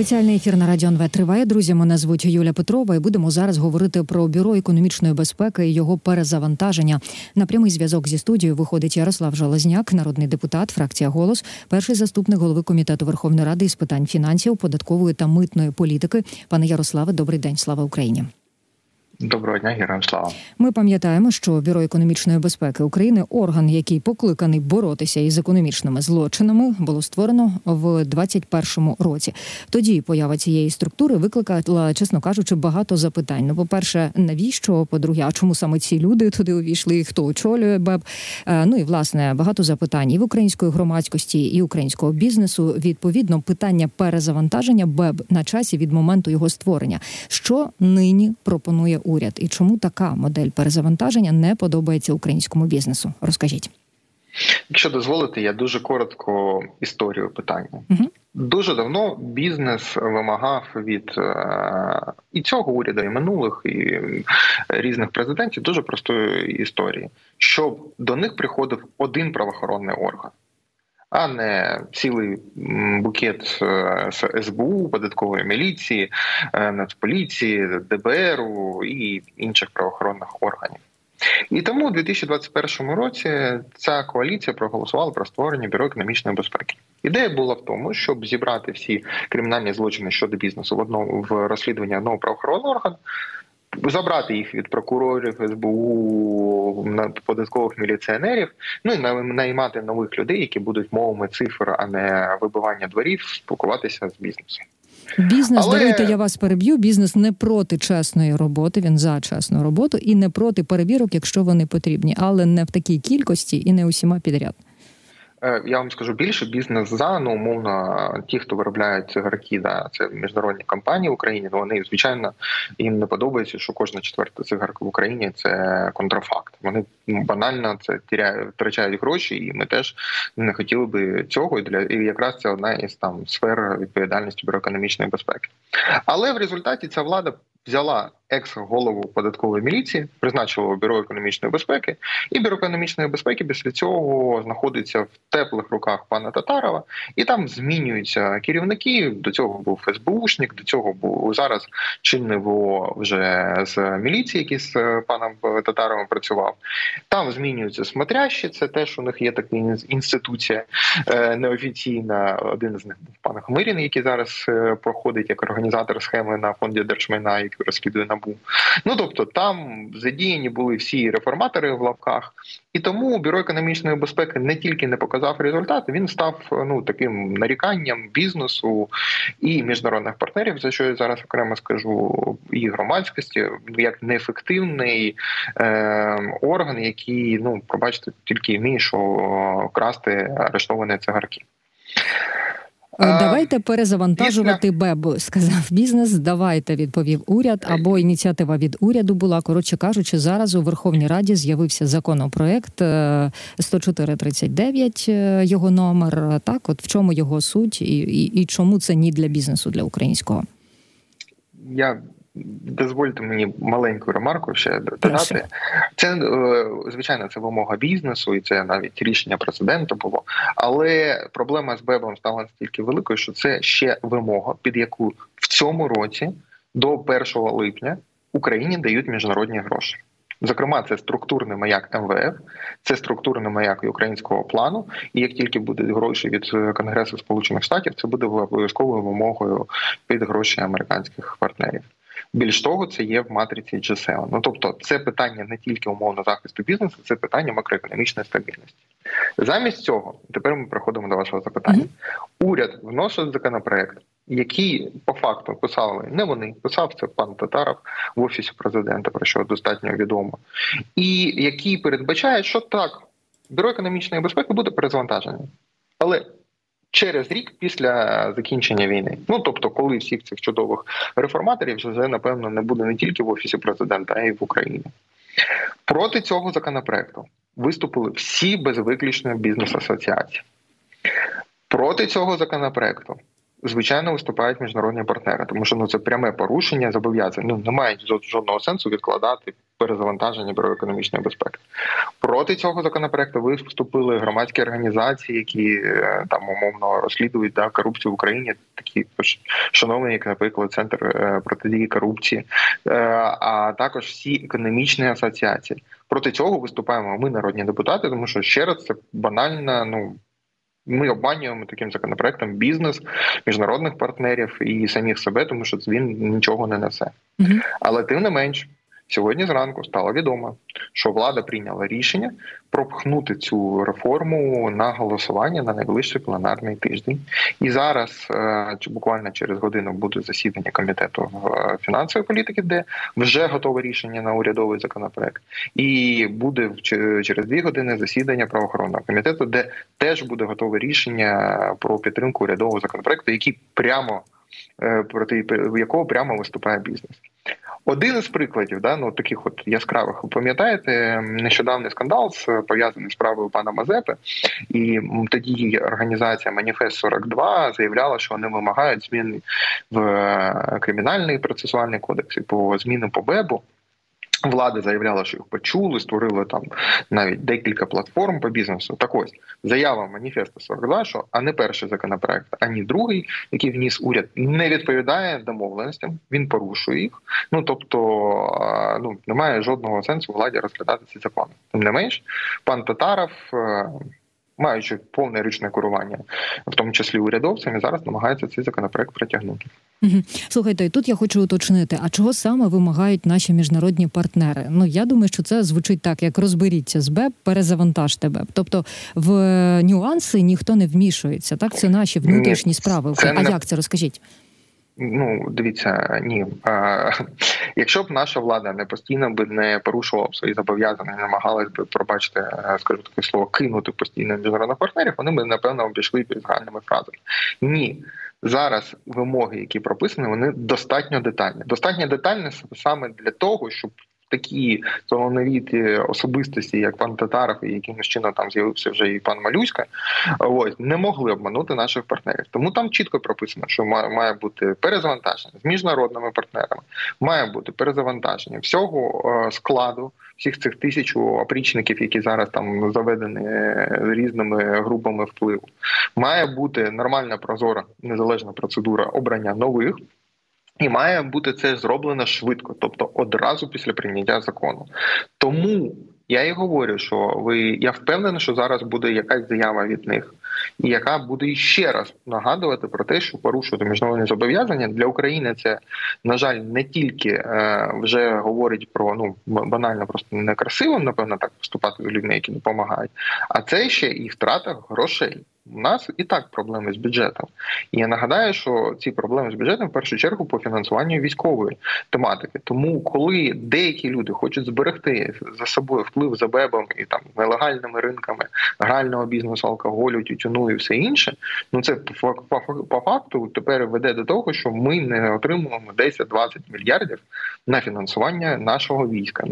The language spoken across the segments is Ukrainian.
Спеціальний ефір на радіо НВ триває. Друзі, мене звуть Юля Петрова, і будемо зараз говорити про бюро економічної безпеки і його перезавантаження. На прямий зв'язок зі студією виходить Ярослав Жалозняк, народний депутат, фракція голос, перший заступник голови комітету Верховної Ради із питань фінансів, податкової та митної політики. Пане Ярославе, добрий день. Слава Україні. Доброго дня, героям слава. Ми пам'ятаємо, що бюро економічної безпеки України, орган, який покликаний боротися із економічними злочинами, було створено в 2021 році. Тоді поява цієї структури викликала, чесно кажучи, багато запитань. Ну, по перше, навіщо? По-друге, а чому саме ці люди туди увійшли? Хто очолює БЕБ? Е, ну і власне багато запитань і в української громадськості, і українського бізнесу. Відповідно, питання перезавантаження БЕБ на часі від моменту його створення. Що нині пропонує уряд і чому така модель перезавантаження не подобається українському бізнесу? Розкажіть. Якщо дозволите, я дуже коротко історію питання. Угу. Дуже давно бізнес вимагав від е, і цього уряду, і минулих, і різних президентів дуже простої історії, щоб до них приходив один правоохоронний орган а не цілий букет е, СБУ, податкової міліції, е, Нацполіції, ДБРу і інших правоохоронних органів. І тому у 2021 році ця коаліція проголосувала про створення бюро економічної безпеки. Ідея була в тому, щоб зібрати всі кримінальні злочини щодо бізнесу в одному в розслідуванні одного правоохоронного органу, забрати їх від прокурорів, СБУ, податкових міліціонерів, ну і наймати нових людей, які будуть мовами цифр, а не вибивання дворів, спілкуватися з бізнесом. Бізнес, Але... даруйте, я вас переб'ю. Бізнес не проти чесної роботи, він за чесну роботу і не проти перевірок, якщо вони потрібні, але не в такій кількості і не усіма підряд. Е, я вам скажу більше бізнес за ну умовно, ті, хто виробляють цигарки, да, це міжнародні компанії в Україні. Ну вони звичайно їм не подобається, що кожна четверта цигарка в Україні це контрафакт. Вони банально це тіряють, втрачають гроші, і ми теж не хотіли би цього. І для і якраз це одна із там сфер відповідальності бюро економічної безпеки. Але в результаті ця влада взяла екс-голову податкової міліції, призначила бюро економічної безпеки, і бюро економічної безпеки після цього знаходиться в теплих руках пана Татарова, і там змінюються керівники. До цього був СБУшник, до цього був зараз чинний ВО вже з міліції, який з е, паном Татаровим працював. Там змінюються смотрящі. Це теж у них є така інституція е, неофіційна. Один з них був пан Хмирін, який зараз е, проходить як організатор схеми на фонді держмайна, який розслідує набу. Ну тобто там задіяні були всі реформатори в лавках, і тому бюро економічної безпеки не тільки не показав результати, він став ну таким наріканням бізнесу і міжнародних партнерів, за що я зараз окремо скажу, і громадськості як неефективний е, орган, який ну пробачте тільки вміє, що красти арештовані цигарки. Е, давайте перезавантажувати БЕБ, сказав бізнес. Давайте відповів уряд або ініціатива від уряду була. Коротше кажучи, зараз у Верховній Раді з'явився законопроект 104.39, е, е, Його номер так, от в чому його суть, і, і, і чому це ні для бізнесу для українського. Я Дозвольте мені маленьку ремарку ще додати. Це е, звичайно це вимога бізнесу, і це навіть рішення президента було. Але проблема з БЕБом стала настільки великою, що це ще вимога, під яку в цьому році до 1 липня Україні дають міжнародні гроші. Зокрема, це структурний маяк МВФ, це структурний маяк українського плану. І як тільки будуть гроші від Конгресу Сполучених Штатів, це буде обов'язковою вимогою під гроші американських партнерів. Більш того, це є в матриці G7. Ну тобто, це питання не тільки умовно захисту бізнесу, це питання макроекономічної стабільності. Замість цього, тепер ми приходимо до вашого запитання. Mm-hmm. Уряд вносить законопроект, який по факту писали не вони, писав це пан Татаров в офісі президента, про що достатньо відомо, і який передбачає, що так, бюро економічної безпеки буде перезвантажене. Але через рік після закінчення війни. Ну тобто, коли всіх цих чудових реформаторів вже напевно не буде не тільки в офісі президента, а й в Україні. Проти цього законопроекту виступили всі без виключення бізнес-асоціації. Проти цього законопроекту. Звичайно, виступають міжнародні партнери, тому що ну це пряме порушення зобов'язань. Ну немає жодного сенсу відкладати перезавантаження бюро економічної безпеки. Проти цього законопроекту виступили громадські організації, які е, там умовно розслідують да, корупцію в Україні, такі шановні, як, наприклад, центр е, протидії корупції, е, а також всі економічні асоціації. Проти цього виступаємо ми, народні депутати, тому що ще раз це банальна, ну. Ми обманюємо таким законопроектом бізнес, міжнародних партнерів і самих себе, тому що він нічого не несе. Угу. Але тим не менш, Сьогодні зранку стало відомо, що влада прийняла рішення пропхнути цю реформу на голосування на найближчий пленарний тиждень. І зараз, е, буквально через годину, буде засідання комітету е, фінансової політики, де вже готове рішення на урядовий законопроект, і буде через дві години засідання правоохоронного комітету, де теж буде готове рішення про підтримку урядового законопроекту, який прямо е, проти якого прямо виступає бізнес. Один із прикладів, да, ну таких от яскравих, ви пам'ятаєте, нещодавний скандал пов'язаний з справою пана Мазепи, і тоді організація Маніфест 42 заявляла, що вони вимагають зміни в е, кримінальний процесуальний кодекс і по зміни по БЕБу. Влада заявляла, що їх почули, створили там навіть декілька платформ по бізнесу. Так ось заява маніфесту 42, що а не перший законопроект, ані другий, який вніс уряд, не відповідає домовленостям. Він порушує їх. Ну тобто, ну немає жодного сенсу владі розглядати ці закони. Тим не менш, пан Татаров. Е, маючи повне річне керування, в тому числі урядовцями, зараз намагаються цей законопроект притягнути. Слухайте, тут я хочу уточнити, а чого саме вимагають наші міжнародні партнери? Ну я думаю, що це звучить так: як розберіться з БЕП, перезавантажте БЕП. Тобто в нюанси ніхто не вмішується. Так, це наші внутрішні справи. Це а не... як це розкажіть? Ну, дивіться, ні. А, Якщо б наша влада не постійно би не порушувала б свої зобов'язання, намагалась би пробачте, скажу таке слово, кинути постійно міжнародних партнерів, вони б напевно обійшли під загальними фразами. Ні, зараз вимоги, які прописані, вони достатньо детальні. Достатньо детальні саме для того, щоб такі талановіті особистості, як пан Татаров, і якимось чином там з'явився вже і пан Малюська, ось не могли обманути наших партнерів. Тому там чітко прописано, що має бути перезавантаження з міжнародними партнерами, має бути перезавантаження всього е, складу. Всіх цих тисячу опрічників, які зараз там заведені різними групами впливу, має бути нормальна прозора незалежна процедура обрання нових і має бути це зроблено швидко, тобто одразу після прийняття закону. Тому я і говорю, що ви я впевнений, що зараз буде якась заява від них, яка буде ще раз нагадувати про те, що порушувати міжнародні зобов'язання для України. Це на жаль не тільки е, вже говорить про ну банально, просто некрасиво, напевно, так поступати з людьми, які допомагають, а це ще і втрата грошей. У нас і так проблеми з бюджетом. І я нагадаю, що ці проблеми з бюджетом в першу чергу по фінансуванню військової тематики. Тому, коли деякі люди хочуть зберегти за собою вплив за бебом і там нелегальними ринками грального бізнесу, алкоголю, тютюну і все інше, ну це по, факту тепер веде до того, що ми не отримуємо 10-20 мільярдів на фінансування нашого війська,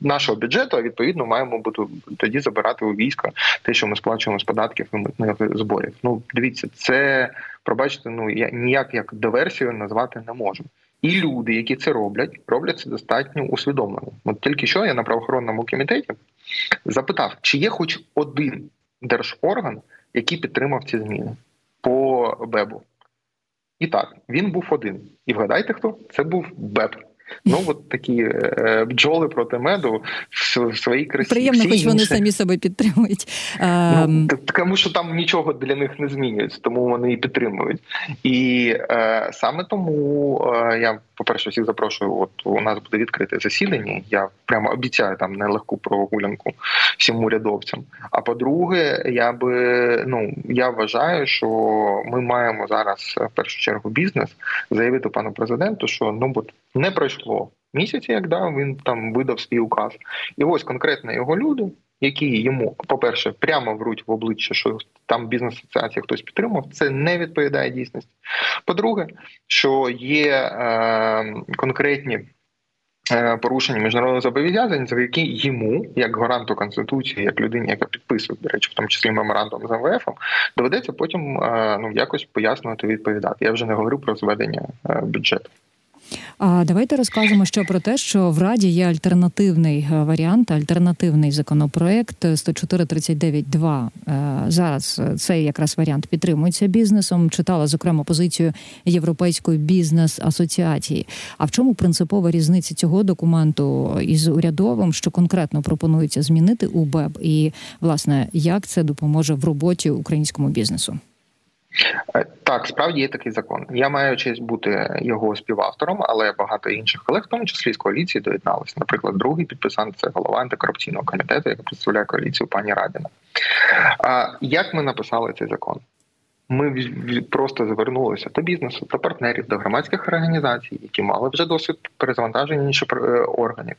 нашого бюджету. А відповідно маємо бути тоді забирати у війська те, що ми сплачуємо з податків і митних зборів. Ну дивіться, це пробачте, ну я ніяк як диверсію назвати не можу. І люди, які це роблять, роблять це достатньо усвідомлено. От тільки що я на правоохоронному комітеті запитав, чи є хоч один держорган, який підтримав ці зміни по БЕБу. І так, він був один. І вгадайте, хто? Це був БЕБ. Ну от такі е, бджоли проти меду в своїй красі. Приємно, хоч вони самі себе підтримують. Ну, ем, Тому що там нічого для них не змінюється, тому вони і підтримують. І е, саме тому е, я, по-перше, всіх запрошую. От у нас буде відкрите засідання. Я прямо обіцяю там нелегку прогулянку всім урядовцям. А по-друге, я би ну я вважаю, що ми маємо зараз в першу чергу бізнес заявити пану президенту, що ну не пройшло місяці, як да, він там видав свій указ, і ось конкретно його люди. Які йому, по-перше, прямо вруть в обличчя, що там бізнес-асоціація хтось підтримав, це не відповідає дійсності. По-друге, що є е, конкретні е, порушення міжнародних зобов'язань, за які йому, як гаранту конституції, як людині, яка підписує, до речі, в тому числі меморандум з МВФ, доведеться потім е, ну якось пояснювати відповідати. Я вже не говорю про зведення е, бюджету. А давайте розкажемо ще про те, що в раді є альтернативний е, варіант, альтернативний законопроект 104.39.2. Е, зараз цей якраз варіант підтримується бізнесом. Читала зокрема позицію Європейської бізнес-асоціації. А в чому принципова різниця цього документу із урядовим, що конкретно пропонується змінити у БЕБ, і власне як це допоможе в роботі українському бізнесу? Е, так, справді є такий закон. Я маю честь бути його співавтором, але багато інших колег, в тому числі з коаліції, доєдналися. Наприклад, другий підписант це голова антикорупційного комітету, який представляє коаліцію пані Радіна. Як ми написали цей закон? Ми просто звернулися до бізнесу, до партнерів, до громадських організацій, які мали вже досвід перезавантаження інших е, органів,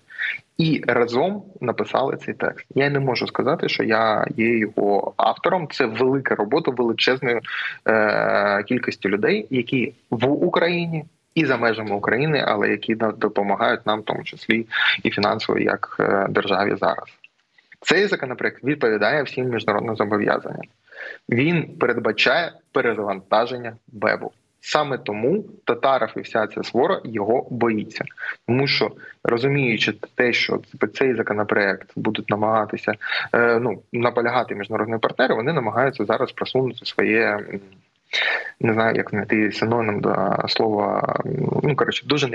і разом написали цей текст. Я не можу сказати, що я є його автором. Це велика робота величезної е, кількості людей, які в Україні. І за межами України, але які допомагають нам, в тому числі і фінансово, як е, державі зараз. Цей законопроект відповідає всім міжнародним зобов'язанням. Він передбачає перезавантаження БЕБу. Саме тому Татаров і вся ця свора його боїться, тому що розуміючи те, що цей законопроект будуть намагатися е, ну наполягати міжнародні партнери, вони намагаються зараз просунути своє. Не знаю, як знайти синонім до слова. Ну коротше, дуже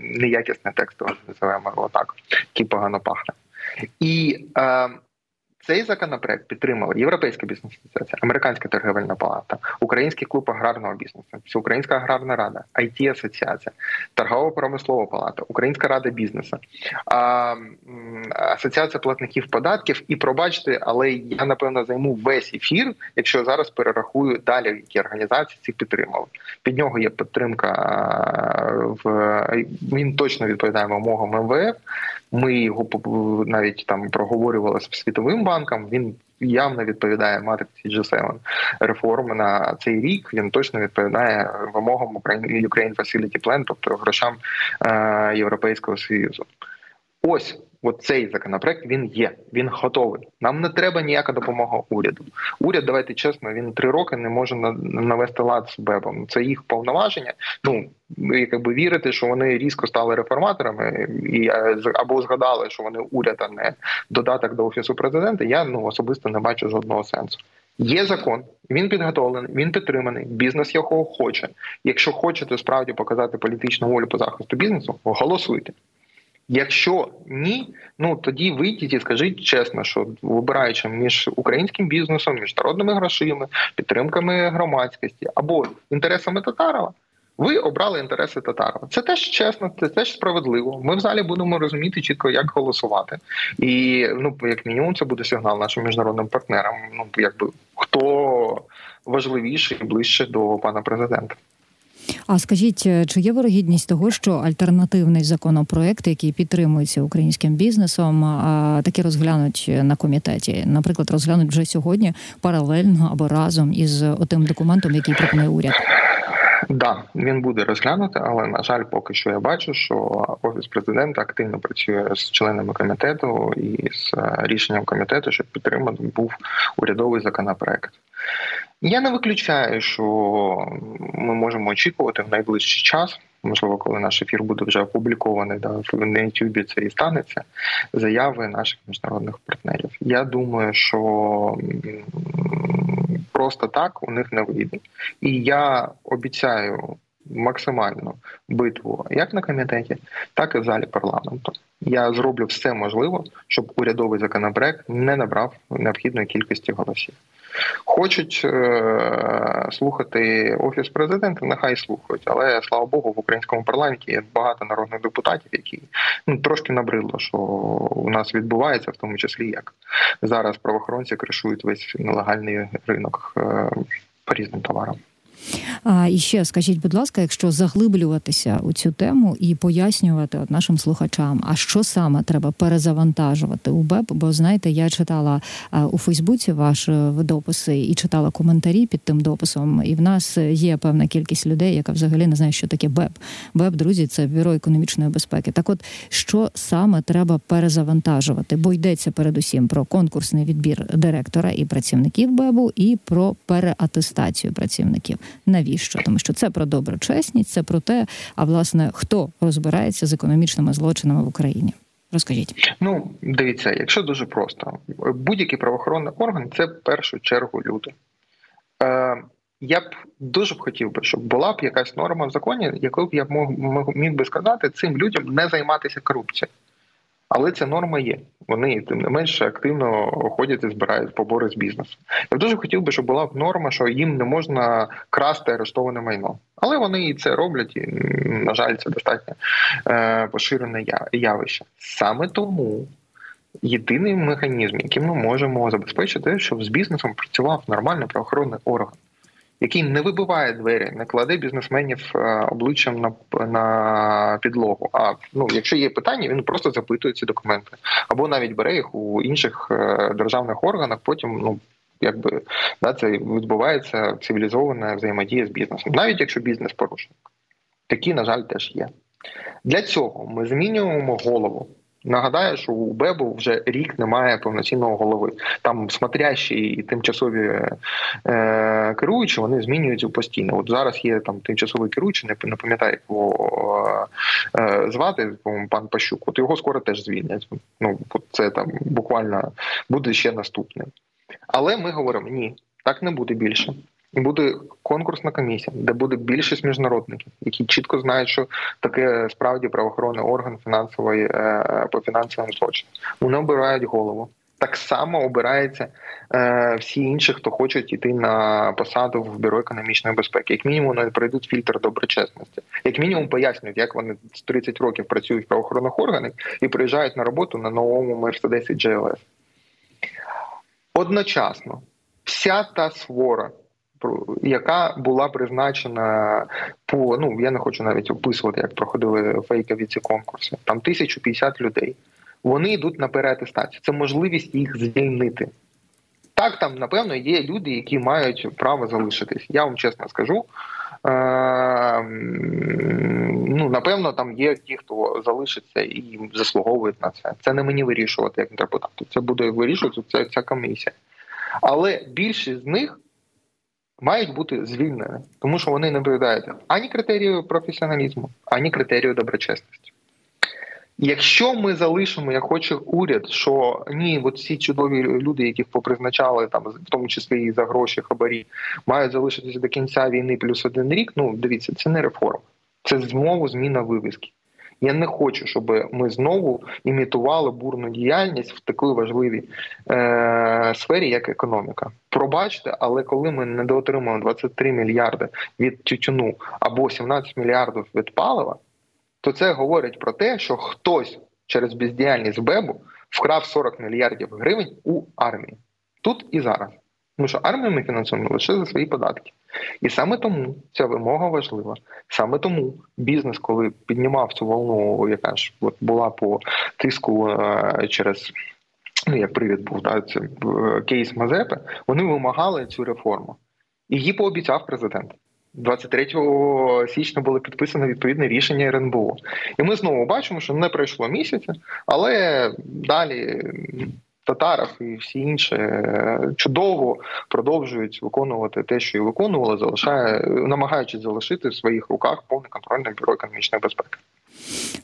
неякісне текст, називаємо його так, який погано пахне. І е, цей законопроект підтримали Європейська бізнес асоціація, Американська торговельна палата, Український клуб аграрного бізнесу, Всеукраїнська аграрна рада, it асоціація, торгово промислова палата, Українська рада бізнесу, Асоціація платників податків. І пробачте, але я напевно займу весь ефір, якщо зараз перерахую далі, які організації цих підтримали. Під нього є підтримка в він точно відповідає вимогам МВФ. Ми його навіть там проговорювали з світовим банком. Він явно відповідає матриці G7 реформи на цей рік. Він точно відповідає вимогам Ukraine Facility Plan, тобто грошам е, Європейського союзу. Ось От цей законопроект він є, він готовий. Нам не треба ніяка допомога уряду. Уряд, давайте чесно, він три роки не може навести лад з БЕБом. Це їх повноваження. Ну якби вірити, що вони різко стали реформаторами, і е, або згадали, що вони уряд, а не додаток до офісу президента. Я ну особисто не бачу жодного сенсу. Є закон, він підготовлений, він підтриманий. Бізнес його хоче. Якщо хочете справді показати політичну волю по захисту бізнесу, голосуйте. Якщо ні, ну тоді вийдіть і скажіть чесно, що вибираючи між українським бізнесом, міжнародними грошима, підтримками громадськості або інтересами Татарова, ви обрали інтереси Татарова. Це теж чесно, це теж справедливо. Ми в залі будемо розуміти чітко, як голосувати, і ну як мінімум, це буде сигнал нашим міжнародним партнерам. Ну якби хто важливіший і ближче до пана президента. А скажіть, е, чи є вирогідність того, що альтернативний законопроект, який підтримується українським бізнесом, таки розглянуть на комітеті? Наприклад, розглянуть вже сьогодні паралельно або разом із отим документом, який пропонує уряд? Да, він буде розглянути, але на жаль, поки що я бачу, що офіс президента активно працює з членами комітету і з е, рішенням комітету, щоб підтримати був урядовий законопроект. Я не виключаю, що ми можемо очікувати в найближчий час. Можливо, коли наш ефір буде вже опублікований, да, на Ютубі це і станеться заяви наших міжнародних партнерів. Я думаю, що просто так у них не вийде. І я обіцяю максимальну битву як на комітеті, так і в залі парламенту. Я зроблю все можливе, щоб урядовий законопроект не набрав необхідної кількості голосів. Хочуть е- слухати офіс президента, нехай слухають. Але слава Богу, в українському парламенті є багато народних депутатів, які ну трошки набридло, що у нас відбувається, в тому числі як зараз правоохоронці кришують весь нелегальний ринок е- по різним товарам. А і ще скажіть, будь ласка, якщо заглиблюватися у цю тему і пояснювати от нашим слухачам, а що саме треба перезавантажувати у БЕП? Бо знаєте, я читала у Фейсбуці ваші дописи і читала коментарі під тим дописом. І в нас є певна кількість людей, яка взагалі не знає, що таке БЕП. БЕП, друзі, це бюро економічної безпеки. Так, от що саме треба перезавантажувати? Бо йдеться передусім про конкурсний відбір директора і працівників БЕБу, і про переатестацію працівників. Навіщо? Тому що це про доброчесність, це про те, а власне хто розбирається з економічними злочинами в Україні. Розкажіть, ну дивіться, якщо дуже просто, будь-який правоохоронний орган це в першу чергу люди. Е, Я б дуже б хотів би, щоб була б якась норма в законі, яку б я міг би сказати цим людям не займатися корупцією. Але ця норма є. Вони тим не менше активно ходять і збирають побори з бізнесу. Я дуже хотів би, щоб була норма, що їм не можна красти арештоване майно. Але вони і це роблять, і на жаль, це достатньо е, поширене явище. Саме тому єдиний механізм, яким ми можемо забезпечити, щоб з бізнесом працював нормальний правоохоронний орган який не вибиває двері, не кладе бізнесменів е, обличчям на на підлогу. А ну, якщо є питання, він просто запитує ці документи, або навіть бере їх у інших е, державних органах. Потім ну. Якби да, це відбувається цивілізована взаємодія з бізнесом, навіть якщо бізнес порушник. Такі, на жаль, теж є. Для цього ми змінюємо голову Нагадаю, що у Бебу вже рік немає повноцінного голови. Там смотрящі і тимчасові е, керуючі вони змінюються постійно. От зараз є там тимчасовий керуючий, не, пам'ятаю як його е, звати, пан Пащук. От його скоро теж звільнять. Ну це там буквально буде ще наступний. Але ми говоримо ні, так не буде більше буде конкурсна комісія, де буде більшість міжнародників, які чітко знають, що таке справді правоохоронний орган фінансової е, по фінансовим злочинам. Вони обирають голову. Так само обирається е, всі інші, хто хочуть йти на посаду в бюро економічної безпеки. Як мінімум, вони пройдуть фільтр доброчесності. Як мінімум, пояснюють, як вони з 30 років працюють в правоохоронних органах і приїжджають на роботу на новому Мерседесі GLS. Одночасно, вся та свора яка була призначена по ну я не хочу навіть описувати, як проходили фейкові ці конкурси. Там 1050 людей. Вони йдуть на переатестацію. Це можливість їх звільнити. Так, там, напевно, є люди, які мають право залишитись. Я вам чесно скажу. Е, ну, Напевно, там є ті, хто залишиться і заслуговують на це. Це не мені вирішувати як депутату. Це буде вирішувати ця, ця комісія. Але більшість з них мають бути звільнені, тому що вони не відповідають ані критерію професіоналізму, ані критерію доброчесності. Якщо ми залишимо, як хоче уряд, що ні, от ці чудові люди, яких попризначали там, в тому числі і за гроші хабарі, мають залишитися до кінця війни плюс один рік. Ну дивіться, це не реформа, це змову зміна вивіски. Я не хочу, щоб ми знову імітували бурну діяльність в такій важливій е, сфері, як економіка. Пробачте, але коли ми недоотримуємо 23 мільярди від тютюну або 17 мільярдів від палива, то це говорить про те, що хтось через бездіяльність БЕБу вкрав 40 мільярдів гривень у армії тут і зараз. Тому що армію ми фінансуємо лише за свої податки. І саме тому ця вимога важлива. Саме тому бізнес, коли піднімав цю волну, яка ж от була по тиску е, через. Ну, як привід був да, це е, кейс Мазепи, вони вимагали цю реформу. І її пообіцяв президент. 23 січня було підписано відповідне рішення РНБО. І ми знову бачимо, що не пройшло місяця, але далі Татаров і всі інші е, чудово продовжують виконувати те, що і виконували, залишає намагаючись залишити в своїх руках повний контроль над бюро економічної безпеки.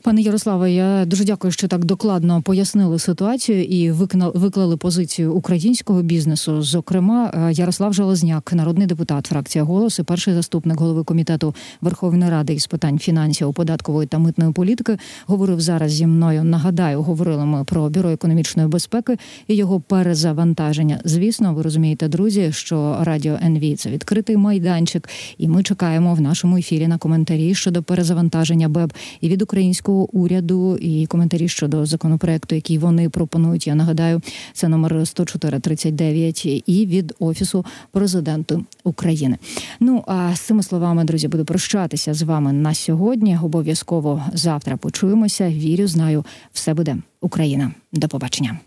Пане Ярославе, я дуже дякую, що так докладно пояснили ситуацію і виклали позицію українського бізнесу. Зокрема, е, Ярослав Железняк, народний депутат, фракція «Голос» і перший заступник голови комітету Верховної Ради із питань фінансів, податкової та митної політики, говорив зараз зі мною. Нагадаю, говорили ми про бюро економічної безпеки і його перезавантаження. Звісно, ви розумієте, друзі, що радіо НВ – це відкритий майданчик, і ми чекаємо в нашому ефірі на коментарі щодо перезавантаження БЕБ і від українського уряду і коментарі щодо законопроекту, який вони пропонують. Я нагадаю, це номер 10439 і від офісу президента України. Ну а з цими словами, друзі, буду прощатися з вами на сьогодні. Обов'язково завтра почуємося. Вірю, знаю, все буде Україна. До побачення.